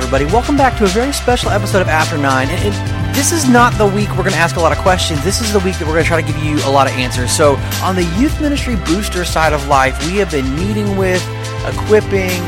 everybody. Welcome back to a very special episode of After Nine. And, and this is not the week we're going to ask a lot of questions. This is the week that we're going to try to give you a lot of answers. So, on the youth ministry booster side of life, we have been meeting with, equipping,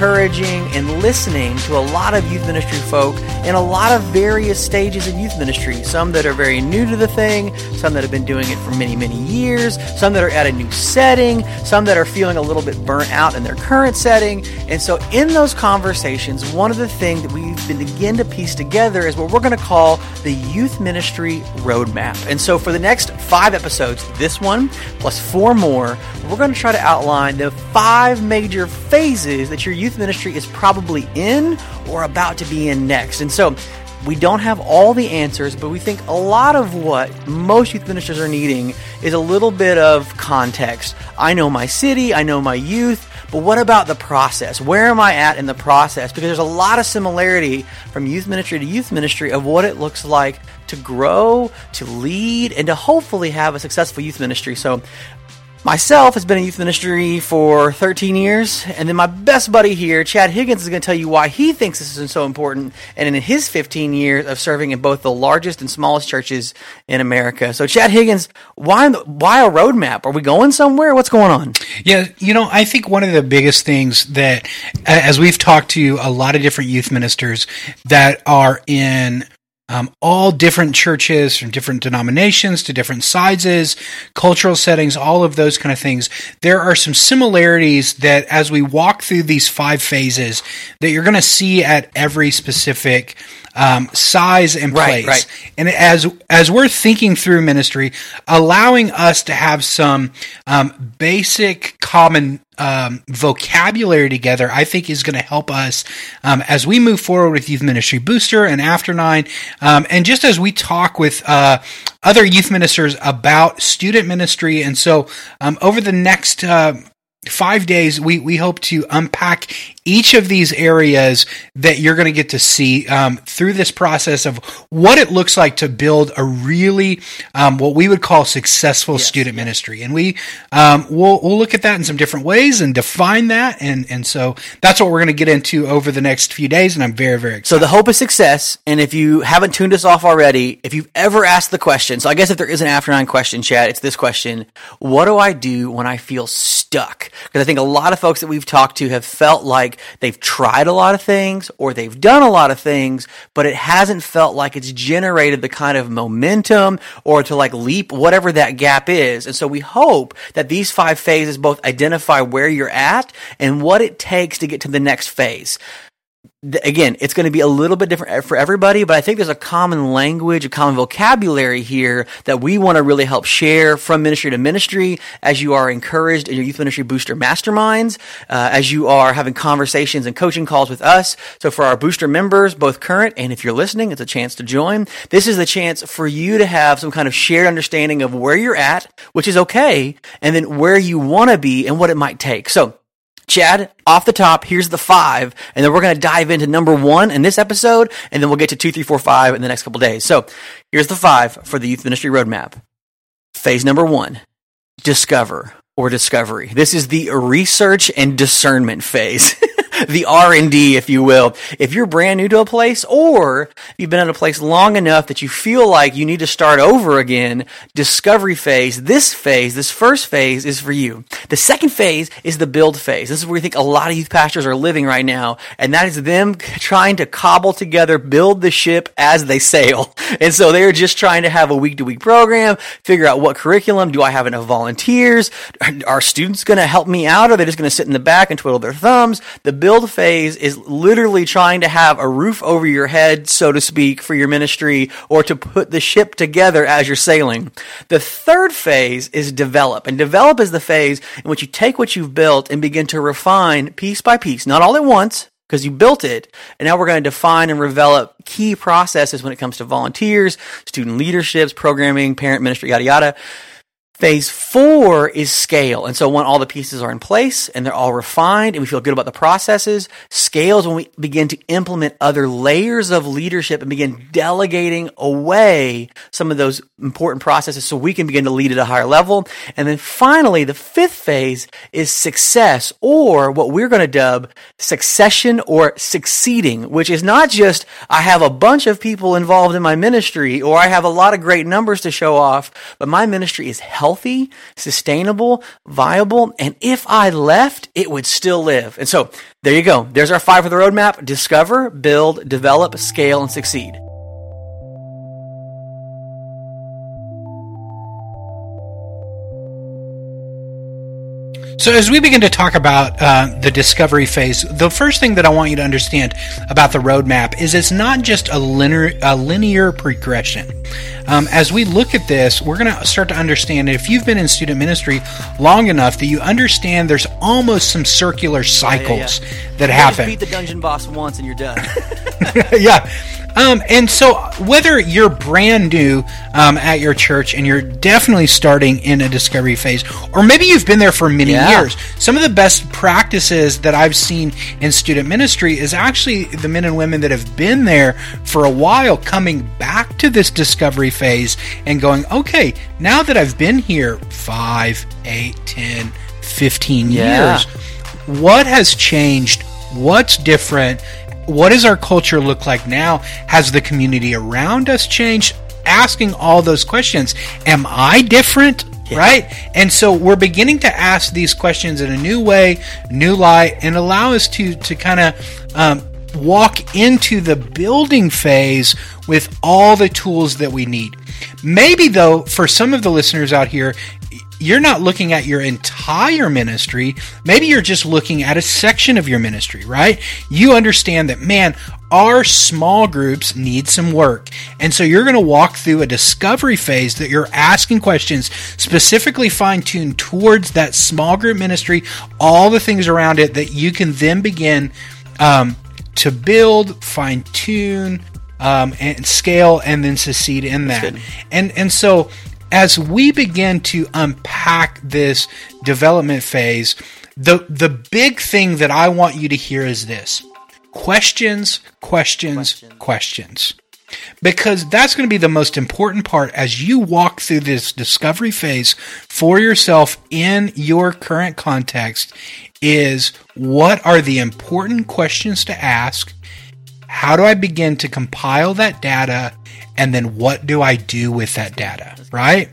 encouraging, and listening to a lot of youth ministry folk in a lot of various stages of youth ministry. Some that are very new to the thing, some that have been doing it for many, many years, some that are at a new setting, some that are feeling a little bit burnt out in their current setting. And so, in those conversations, one of the things that we've been begin to piece together is what we're going to call the youth ministry roadmap. And so, for the next five episodes, this one plus four more, we're going to try to outline the five major phases that your youth ministry is probably in or about to be in next. And so, we don't have all the answers, but we think a lot of what most youth ministers are needing is a little bit of context. I know my city, I know my youth, but what about the process? Where am I at in the process? Because there's a lot of similarity from youth ministry to youth ministry of what it looks like to grow, to lead, and to hopefully have a successful youth ministry. So Myself has been in youth ministry for 13 years, and then my best buddy here, Chad Higgins, is going to tell you why he thinks this is so important, and in his 15 years of serving in both the largest and smallest churches in America. So, Chad Higgins, why why a roadmap? Are we going somewhere? What's going on? Yeah, you know, I think one of the biggest things that, as we've talked to a lot of different youth ministers that are in um, all different churches from different denominations to different sizes, cultural settings, all of those kind of things. There are some similarities that as we walk through these five phases that you're going to see at every specific um, size and place. Right, right. And as as we're thinking through ministry, allowing us to have some um, basic common um, vocabulary together, I think is going to help us um, as we move forward with Youth Ministry Booster and After Nine, um, and just as we talk with uh, other youth ministers about student ministry. And so, um, over the next uh, five days, we, we hope to unpack each of these areas that you're going to get to see um, through this process of what it looks like to build a really um, what we would call successful yes. student ministry. And we um, we'll, we'll look at that in some different ways and define that. And and so that's what we're going to get into over the next few days. And I'm very very excited. So the hope is success. And if you haven't tuned us off already, if you've ever asked the question, so I guess if there is an after nine question, Chad, it's this question: What do I do when I feel stuck? Because I think a lot of folks that we've talked to have felt like they've tried a lot of things or they've done a lot of things, but it hasn't felt like it's generated the kind of momentum or to like leap whatever that gap is. And so we hope that these five phases both identify where you're at and what it takes to get to the next phase again, it's going to be a little bit different for everybody, but I think there's a common language, a common vocabulary here that we want to really help share from ministry to ministry as you are encouraged in your youth ministry booster masterminds, uh, as you are having conversations and coaching calls with us. So for our booster members, both current and if you're listening, it's a chance to join. This is the chance for you to have some kind of shared understanding of where you're at, which is okay, and then where you want to be and what it might take. So Chad, off the top, here's the five, and then we're going to dive into number one in this episode, and then we'll get to two, three, four, five in the next couple days. So here's the five for the youth ministry roadmap. Phase number one, discover or discovery. This is the research and discernment phase. the R&D, if you will. If you're brand new to a place or you've been in a place long enough that you feel like you need to start over again, discovery phase, this phase, this first phase is for you. The second phase is the build phase. This is where we think a lot of youth pastors are living right now, and that is them trying to cobble together, build the ship as they sail. And so they're just trying to have a week to week program, figure out what curriculum, do I have enough volunteers? Are students going to help me out? Or are they just going to sit in the back and twiddle their thumbs? The build phase is literally trying to have a roof over your head, so to speak, for your ministry or to put the ship together as you're sailing. The third phase is develop. And develop is the phase in which you take what you've built and begin to refine piece by piece, not all at once, because you built it. And now we're going to define and develop key processes when it comes to volunteers, student leaderships, programming, parent ministry, yada, yada. Phase four is scale. And so when all the pieces are in place and they're all refined and we feel good about the processes, scale is when we begin to implement other layers of leadership and begin delegating away some of those important processes so we can begin to lead at a higher level. And then finally, the fifth phase is success or what we're going to dub succession or succeeding, which is not just I have a bunch of people involved in my ministry or I have a lot of great numbers to show off, but my ministry is healthy healthy, sustainable, viable, and if I left, it would still live. And so there you go. There's our five for the roadmap discover, build, develop, scale, and succeed. So, as we begin to talk about uh, the discovery phase, the first thing that I want you to understand about the roadmap is it's not just a linear, a linear progression. Um, as we look at this, we're going to start to understand if you've been in student ministry long enough that you understand there's almost some circular cycles yeah, yeah, yeah. that you happen. beat the dungeon boss once and you're done. yeah. Um, and so, whether you're brand new um, at your church and you're definitely starting in a discovery phase, or maybe you've been there for many yeah. years, some of the best practices that I've seen in student ministry is actually the men and women that have been there for a while coming back to this discovery phase and going, okay, now that I've been here five, eight, ten, fifteen yeah. years, what has changed? What's different? What does our culture look like now? Has the community around us changed? Asking all those questions. Am I different? Yeah. Right? And so we're beginning to ask these questions in a new way, new light, and allow us to, to kind of um, walk into the building phase with all the tools that we need. Maybe, though, for some of the listeners out here, you're not looking at your entire ministry. Maybe you're just looking at a section of your ministry, right? You understand that, man, our small groups need some work. And so you're going to walk through a discovery phase that you're asking questions specifically fine tuned towards that small group ministry, all the things around it that you can then begin um, to build, fine tune, um, and scale, and then succeed in that. And and so as we begin to unpack this development phase, the the big thing that I want you to hear is this. Questions, questions, questions. questions. Because that's going to be the most important part as you walk through this discovery phase for yourself in your current context is what are the important questions to ask? How do I begin to compile that data and then what do I do with that data, right?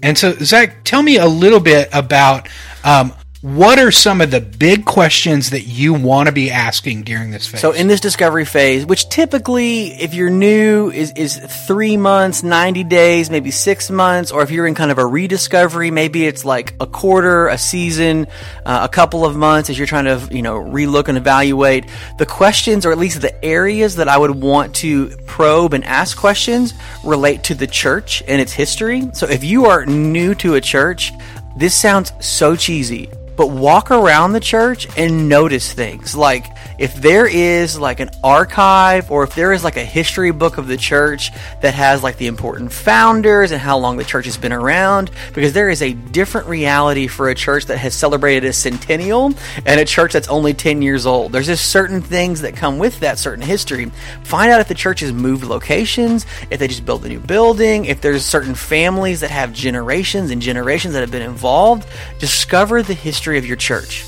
And so, Zach, tell me a little bit about um, what are some of the big questions that you want to be asking during this phase? So, in this discovery phase, which typically, if you're new, is, is three months, 90 days, maybe six months, or if you're in kind of a rediscovery, maybe it's like a quarter, a season, uh, a couple of months as you're trying to, you know, relook and evaluate. The questions, or at least the areas that I would want to probe and ask questions, relate to the church and its history. So, if you are new to a church, this sounds so cheesy, but walk around the church and notice things. Like if there is like an archive or if there is like a history book of the church that has like the important founders and how long the church has been around, because there is a different reality for a church that has celebrated a centennial and a church that's only 10 years old. There's just certain things that come with that certain history. Find out if the church has moved locations, if they just built a new building, if there's certain families that have generations and generations that have been involved. Discover the history of your church.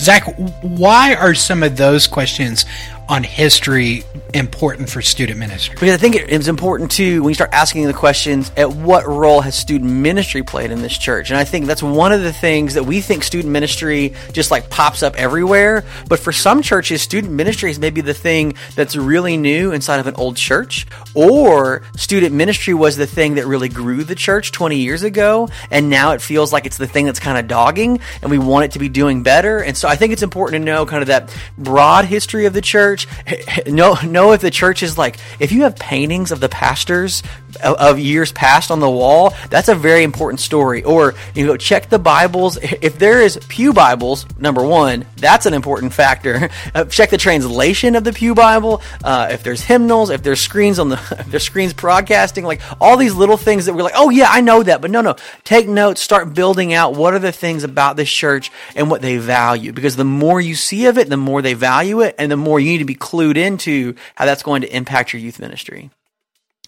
Zach, why are some of those questions on history important for student ministry? Because I think it is important too when you start asking the questions at what role has student ministry played in this church? And I think that's one of the things that we think student ministry just like pops up everywhere. But for some churches, student ministry is maybe the thing that's really new inside of an old church, or student ministry was the thing that really grew the church 20 years ago. And now it feels like it's the thing that's kind of dogging and we want it to be doing better. And so I think it's important to know kind of that broad history of the church church, know know if the church is like if you have paintings of the pastors of, of years past on the wall, that's a very important story. Or you go check the Bibles. If there is pew Bibles, number one, that's an important factor. Uh, check the translation of the pew Bible. Uh, if there's hymnals, if there's screens on the there's screens broadcasting, like all these little things that we're like, oh yeah, I know that, but no, no, take notes, start building out what are the things about this church and what they value. Because the more you see of it, the more they value it, and the more you need to be clued into how that's going to impact your youth ministry.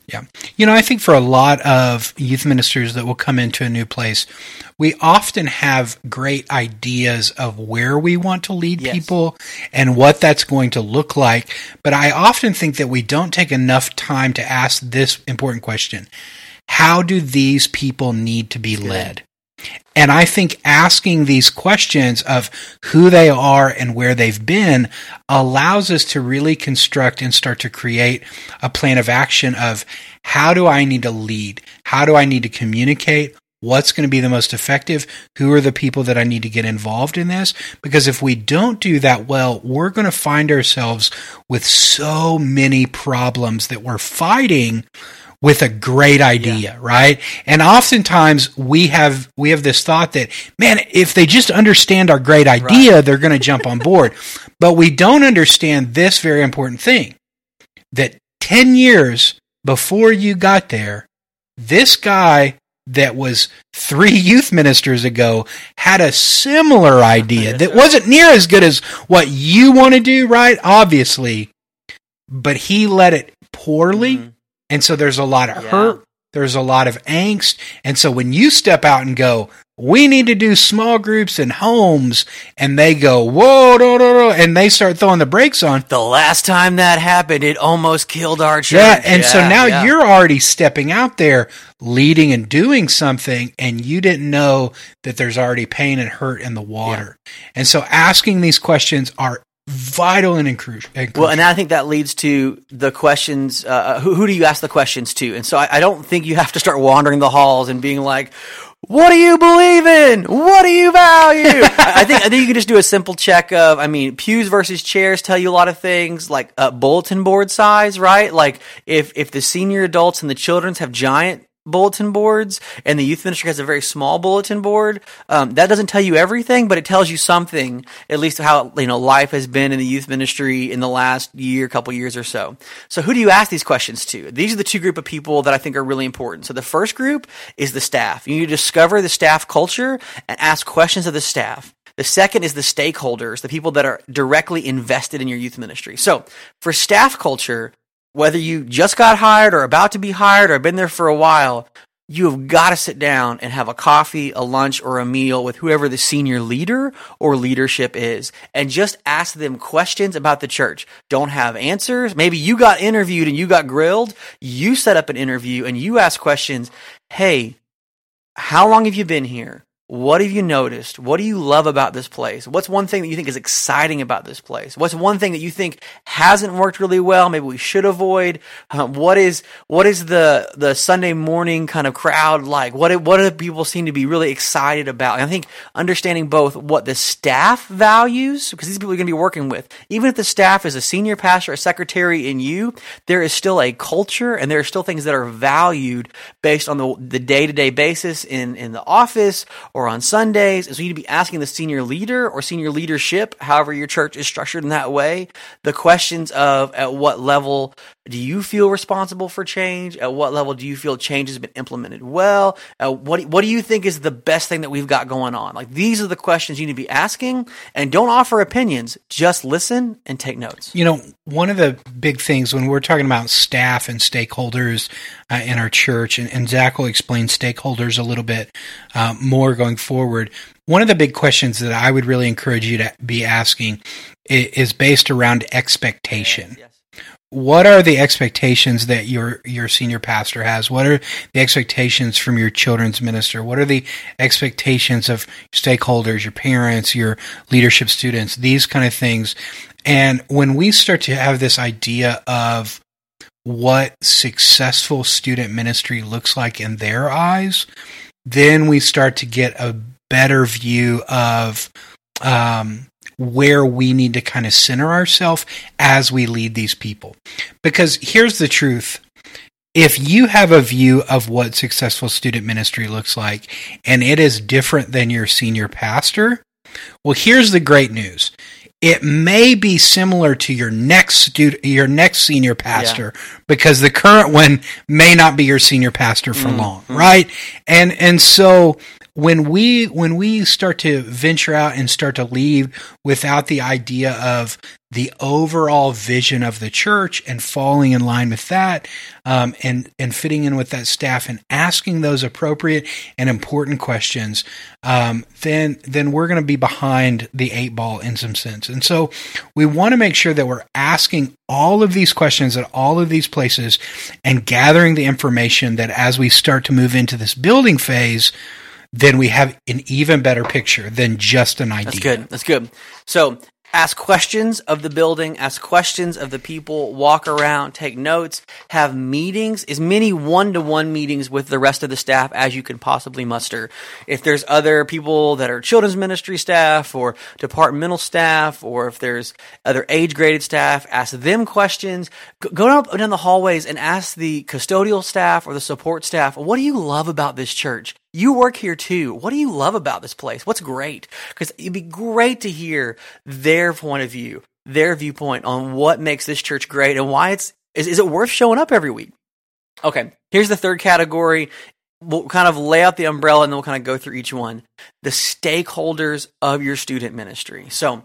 Yeah. You know, I think for a lot of youth ministers that will come into a new place, we often have great ideas of where we want to lead yes. people and what that's going to look like. But I often think that we don't take enough time to ask this important question How do these people need to be led? And I think asking these questions of who they are and where they've been allows us to really construct and start to create a plan of action of how do I need to lead? How do I need to communicate? What's going to be the most effective? Who are the people that I need to get involved in this? Because if we don't do that well, we're going to find ourselves with so many problems that we're fighting with a great idea, yeah. right? And oftentimes we have we have this thought that man, if they just understand our great idea, right. they're going to jump on board. But we don't understand this very important thing that 10 years before you got there, this guy that was three youth ministers ago had a similar idea that wasn't near as good as what you want to do, right? Obviously, but he led it poorly. Mm-hmm. And so there's a lot of yeah. hurt, there's a lot of angst. And so when you step out and go, we need to do small groups and homes, and they go, whoa, and they start throwing the brakes on. The last time that happened, it almost killed our church. Yeah, and yeah, so now yeah. you're already stepping out there, leading and doing something, and you didn't know that there's already pain and hurt in the water. Yeah. And so asking these questions are vital and crucial. Well, and I think that leads to the questions. Uh, uh, who, who, do you ask the questions to? And so I, I, don't think you have to start wandering the halls and being like, "What do you believe in? What do you value?" I, I, think I think you can just do a simple check of. I mean, pews versus chairs tell you a lot of things, like uh, bulletin board size, right? Like if if the senior adults and the children's have giant bulletin boards and the youth ministry has a very small bulletin board um, that doesn't tell you everything but it tells you something at least how you know life has been in the youth ministry in the last year couple years or so. So who do you ask these questions to? These are the two group of people that i think are really important. So the first group is the staff. You need to discover the staff culture and ask questions of the staff. The second is the stakeholders, the people that are directly invested in your youth ministry. So for staff culture, whether you just got hired or about to be hired or been there for a while, you have got to sit down and have a coffee, a lunch, or a meal with whoever the senior leader or leadership is and just ask them questions about the church. Don't have answers. Maybe you got interviewed and you got grilled. You set up an interview and you ask questions. Hey, how long have you been here? What have you noticed? What do you love about this place? What's one thing that you think is exciting about this place? What's one thing that you think hasn't worked really well? Maybe we should avoid. Um, what is what is the the Sunday morning kind of crowd like? What what do people seem to be really excited about? And I think understanding both what the staff values because these people you're going to be working with, even if the staff is a senior pastor, a secretary, in you, there is still a culture and there are still things that are valued based on the the day to day basis in in the office or or on Sundays. And so you need to be asking the senior leader or senior leadership, however your church is structured in that way, the questions of at what level do you feel responsible for change? At what level do you feel change has been implemented well? Uh, what, what do you think is the best thing that we've got going on? Like these are the questions you need to be asking and don't offer opinions. Just listen and take notes. You know, one of the big things when we're talking about staff and stakeholders uh, in our church, and, and, Zach will explain stakeholders a little bit uh, more going forward. One of the big questions that I would really encourage you to be asking is based around expectation. Yes what are the expectations that your your senior pastor has? What are the expectations from your children's minister? What are the expectations of stakeholders, your parents, your leadership students, these kind of things? And when we start to have this idea of what successful student ministry looks like in their eyes, then we start to get a better view of um, where we need to kind of center ourselves as we lead these people. Because here's the truth. If you have a view of what successful student ministry looks like and it is different than your senior pastor, well, here's the great news. It may be similar to your next student, your next senior pastor, yeah. because the current one may not be your senior pastor for mm-hmm. long, right? And and so when we when we start to venture out and start to lead without the idea of the overall vision of the church and falling in line with that um, and and fitting in with that staff and asking those appropriate and important questions um, then then we're going to be behind the eight ball in some sense. And so we want to make sure that we're asking all of these questions at all of these places and gathering the information that as we start to move into this building phase then we have an even better picture than just an idea. That's good. That's good. So ask questions of the building, ask questions of the people, walk around, take notes, have meetings, as many one to one meetings with the rest of the staff as you can possibly muster. If there's other people that are children's ministry staff or departmental staff, or if there's other age graded staff, ask them questions. Go down, down the hallways and ask the custodial staff or the support staff, what do you love about this church? You work here too. What do you love about this place? What's great? Because it'd be great to hear their point of view, their viewpoint on what makes this church great and why it's is, is it worth showing up every week? Okay, here's the third category. We'll kind of lay out the umbrella and then we'll kind of go through each one. The stakeholders of your student ministry. So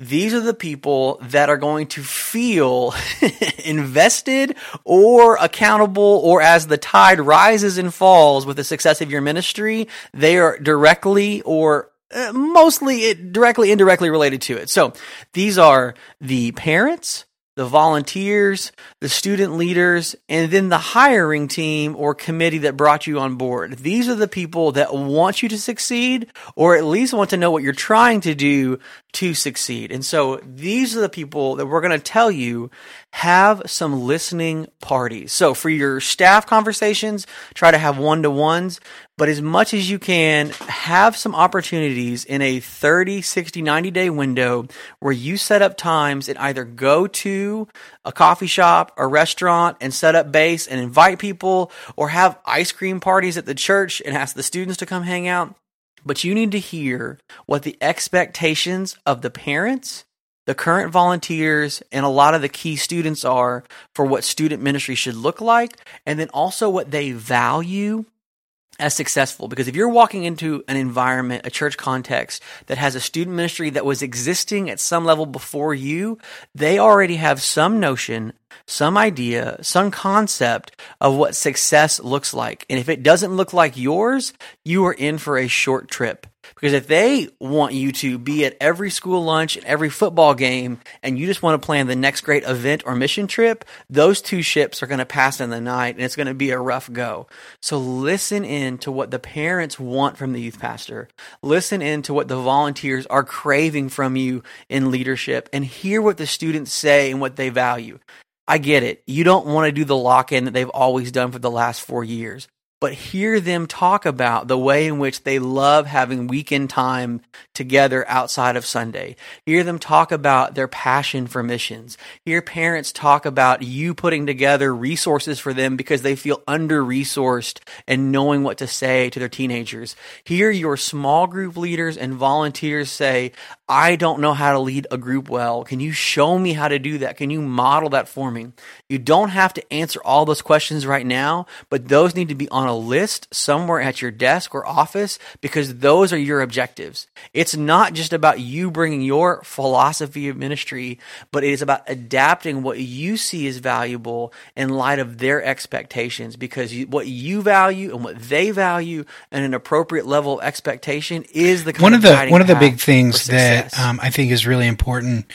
these are the people that are going to feel invested or accountable or as the tide rises and falls with the success of your ministry, they are directly or uh, mostly directly indirectly related to it. So these are the parents, the volunteers, the student leaders, and then the hiring team or committee that brought you on board. These are the people that want you to succeed or at least want to know what you're trying to do to succeed. And so these are the people that we're going to tell you have some listening parties. So for your staff conversations, try to have one to ones, but as much as you can, have some opportunities in a 30, 60, 90 day window where you set up times and either go to a coffee shop, a restaurant and set up base and invite people or have ice cream parties at the church and ask the students to come hang out. But you need to hear what the expectations of the parents, the current volunteers, and a lot of the key students are for what student ministry should look like, and then also what they value as successful because if you're walking into an environment, a church context that has a student ministry that was existing at some level before you, they already have some notion, some idea, some concept of what success looks like. And if it doesn't look like yours, you are in for a short trip. Because if they want you to be at every school lunch and every football game, and you just want to plan the next great event or mission trip, those two ships are going to pass in the night and it's going to be a rough go. So listen in to what the parents want from the youth pastor. Listen in to what the volunteers are craving from you in leadership and hear what the students say and what they value. I get it. You don't want to do the lock in that they've always done for the last four years but hear them talk about the way in which they love having weekend time together outside of Sunday. Hear them talk about their passion for missions. Hear parents talk about you putting together resources for them because they feel under resourced and knowing what to say to their teenagers. Hear your small group leaders and volunteers say, I don't know how to lead a group well. Can you show me how to do that? Can you model that for me? You don't have to answer all those questions right now, but those need to be on a list somewhere at your desk or office because those are your objectives. It's not just about you bringing your philosophy of ministry, but it is about adapting what you see as valuable in light of their expectations because you, what you value and what they value and an appropriate level of expectation is the one of, of the one of the big things that um, I think is really important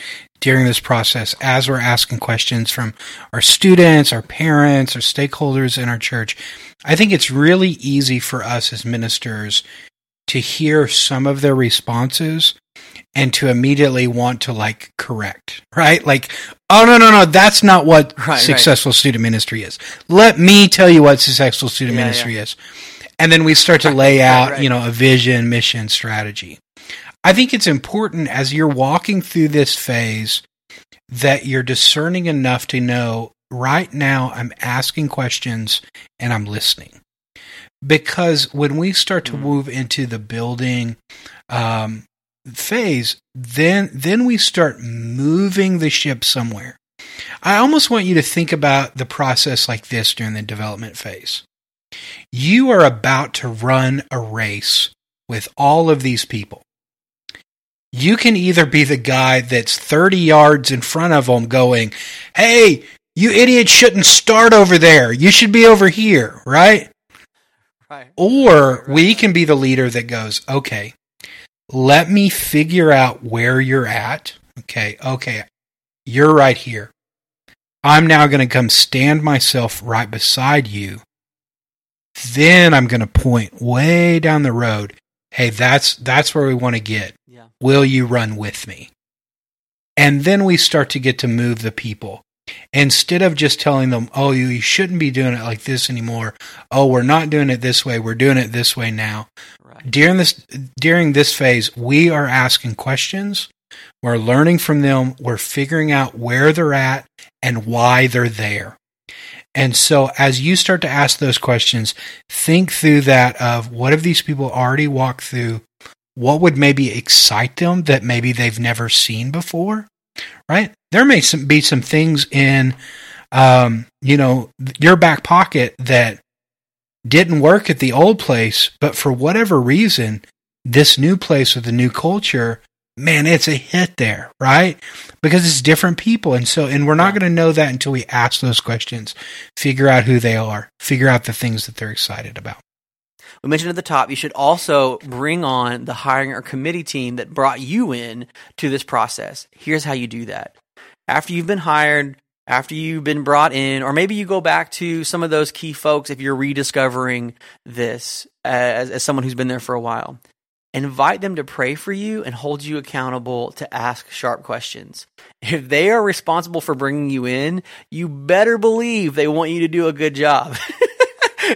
during this process as we're asking questions from our students, our parents, our stakeholders in our church. I think it's really easy for us as ministers to hear some of their responses and to immediately want to like correct, right? Like, oh no, no, no, that's not what right, successful right. student ministry is. Let me tell you what successful student yeah, ministry yeah. is. And then we start to lay out, right, you know, a vision, mission, strategy. I think it's important as you're walking through this phase that you're discerning enough to know right now I'm asking questions and I'm listening. Because when we start to move into the building um, phase, then then we start moving the ship somewhere. I almost want you to think about the process like this during the development phase. You are about to run a race with all of these people. You can either be the guy that's 30 yards in front of them going, Hey, you idiots shouldn't start over there. You should be over here, right? Right. Or we can be the leader that goes, okay, let me figure out where you're at. Okay, okay, you're right here. I'm now going to come stand myself right beside you. Then I'm going to point way down the road. Hey, that's that's where we want to get. Yeah. Will you run with me? And then we start to get to move the people. Instead of just telling them, oh, you, shouldn't be doing it like this anymore. Oh, we're not doing it this way. We're doing it this way now. Right. During this during this phase, we are asking questions. We're learning from them. We're figuring out where they're at and why they're there. And so as you start to ask those questions, think through that of what have these people already walked through? What would maybe excite them that maybe they've never seen before? Right? There may some, be some things in, um, you know, your back pocket that didn't work at the old place, but for whatever reason, this new place with the new culture man, it's a hit there, right? Because it's different people. And so, and we're not going to know that until we ask those questions, figure out who they are, figure out the things that they're excited about. We mentioned at the top, you should also bring on the hiring or committee team that brought you in to this process. Here's how you do that. After you've been hired, after you've been brought in, or maybe you go back to some of those key folks if you're rediscovering this uh, as, as someone who's been there for a while invite them to pray for you and hold you accountable to ask sharp questions. If they are responsible for bringing you in, you better believe they want you to do a good job.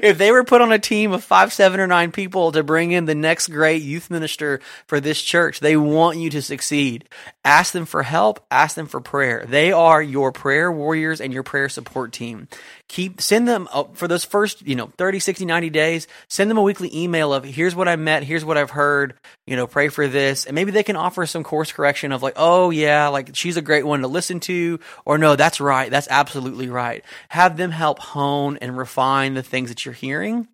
if they were put on a team of five, seven, or nine people to bring in the next great youth minister for this church, they want you to succeed. Ask them for help, ask them for prayer. They are your prayer warriors and your prayer support team. Keep send them uh, for those first you know 30 60 90 days send them a weekly email of here's what i met. Here's what i've heard. You know pray for this. And maybe they can offer some course correction of like oh yeah like she's a great one to listen to or no that's right. That's absolutely right. Have them help hone and refine the things that you're hearing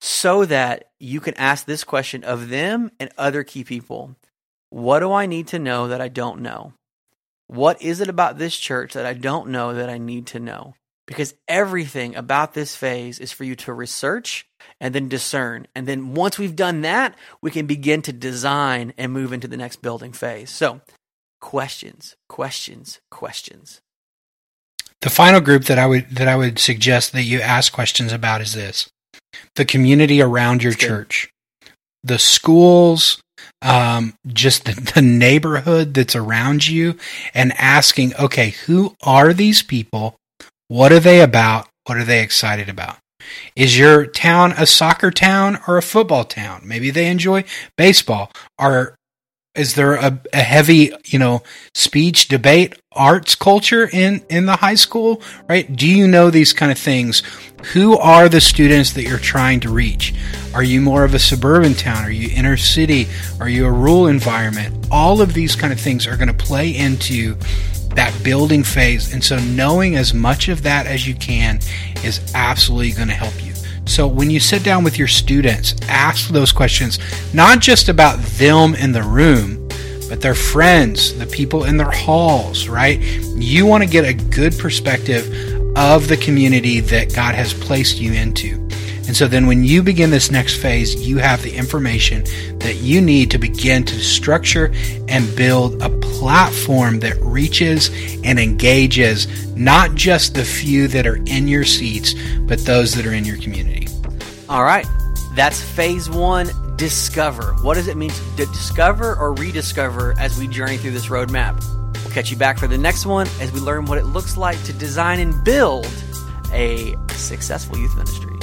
so that you can ask this question of them and other key people what do i need to know that i don't know what is it about this church that i don't know that i need to know because everything about this phase is for you to research and then discern. And then once we've done that, we can begin to design and move into the next building phase. So, questions, questions, questions. The final group that I would that I would suggest that you ask questions about is this: the community around your church, the schools, um, just the, the neighborhood that's around you, and asking, okay, who are these people? What are they about? What are they excited about? Is your town a soccer town or a football town? Maybe they enjoy baseball. Are is there a, a heavy, you know, speech, debate, arts culture in in the high school? Right? Do you know these kind of things? Who are the students that you're trying to reach? Are you more of a suburban town? Are you inner city? Are you a rural environment? All of these kind of things are going to play into that building phase. And so knowing as much of that as you can is absolutely going to help you. So when you sit down with your students, ask those questions, not just about them in the room, but their friends, the people in their halls, right? You want to get a good perspective of the community that God has placed you into. And so then when you begin this next phase, you have the information that you need to begin to structure and build a platform that reaches and engages not just the few that are in your seats, but those that are in your community. All right. That's phase one discover. What does it mean to discover or rediscover as we journey through this roadmap? We'll catch you back for the next one as we learn what it looks like to design and build a successful youth ministry.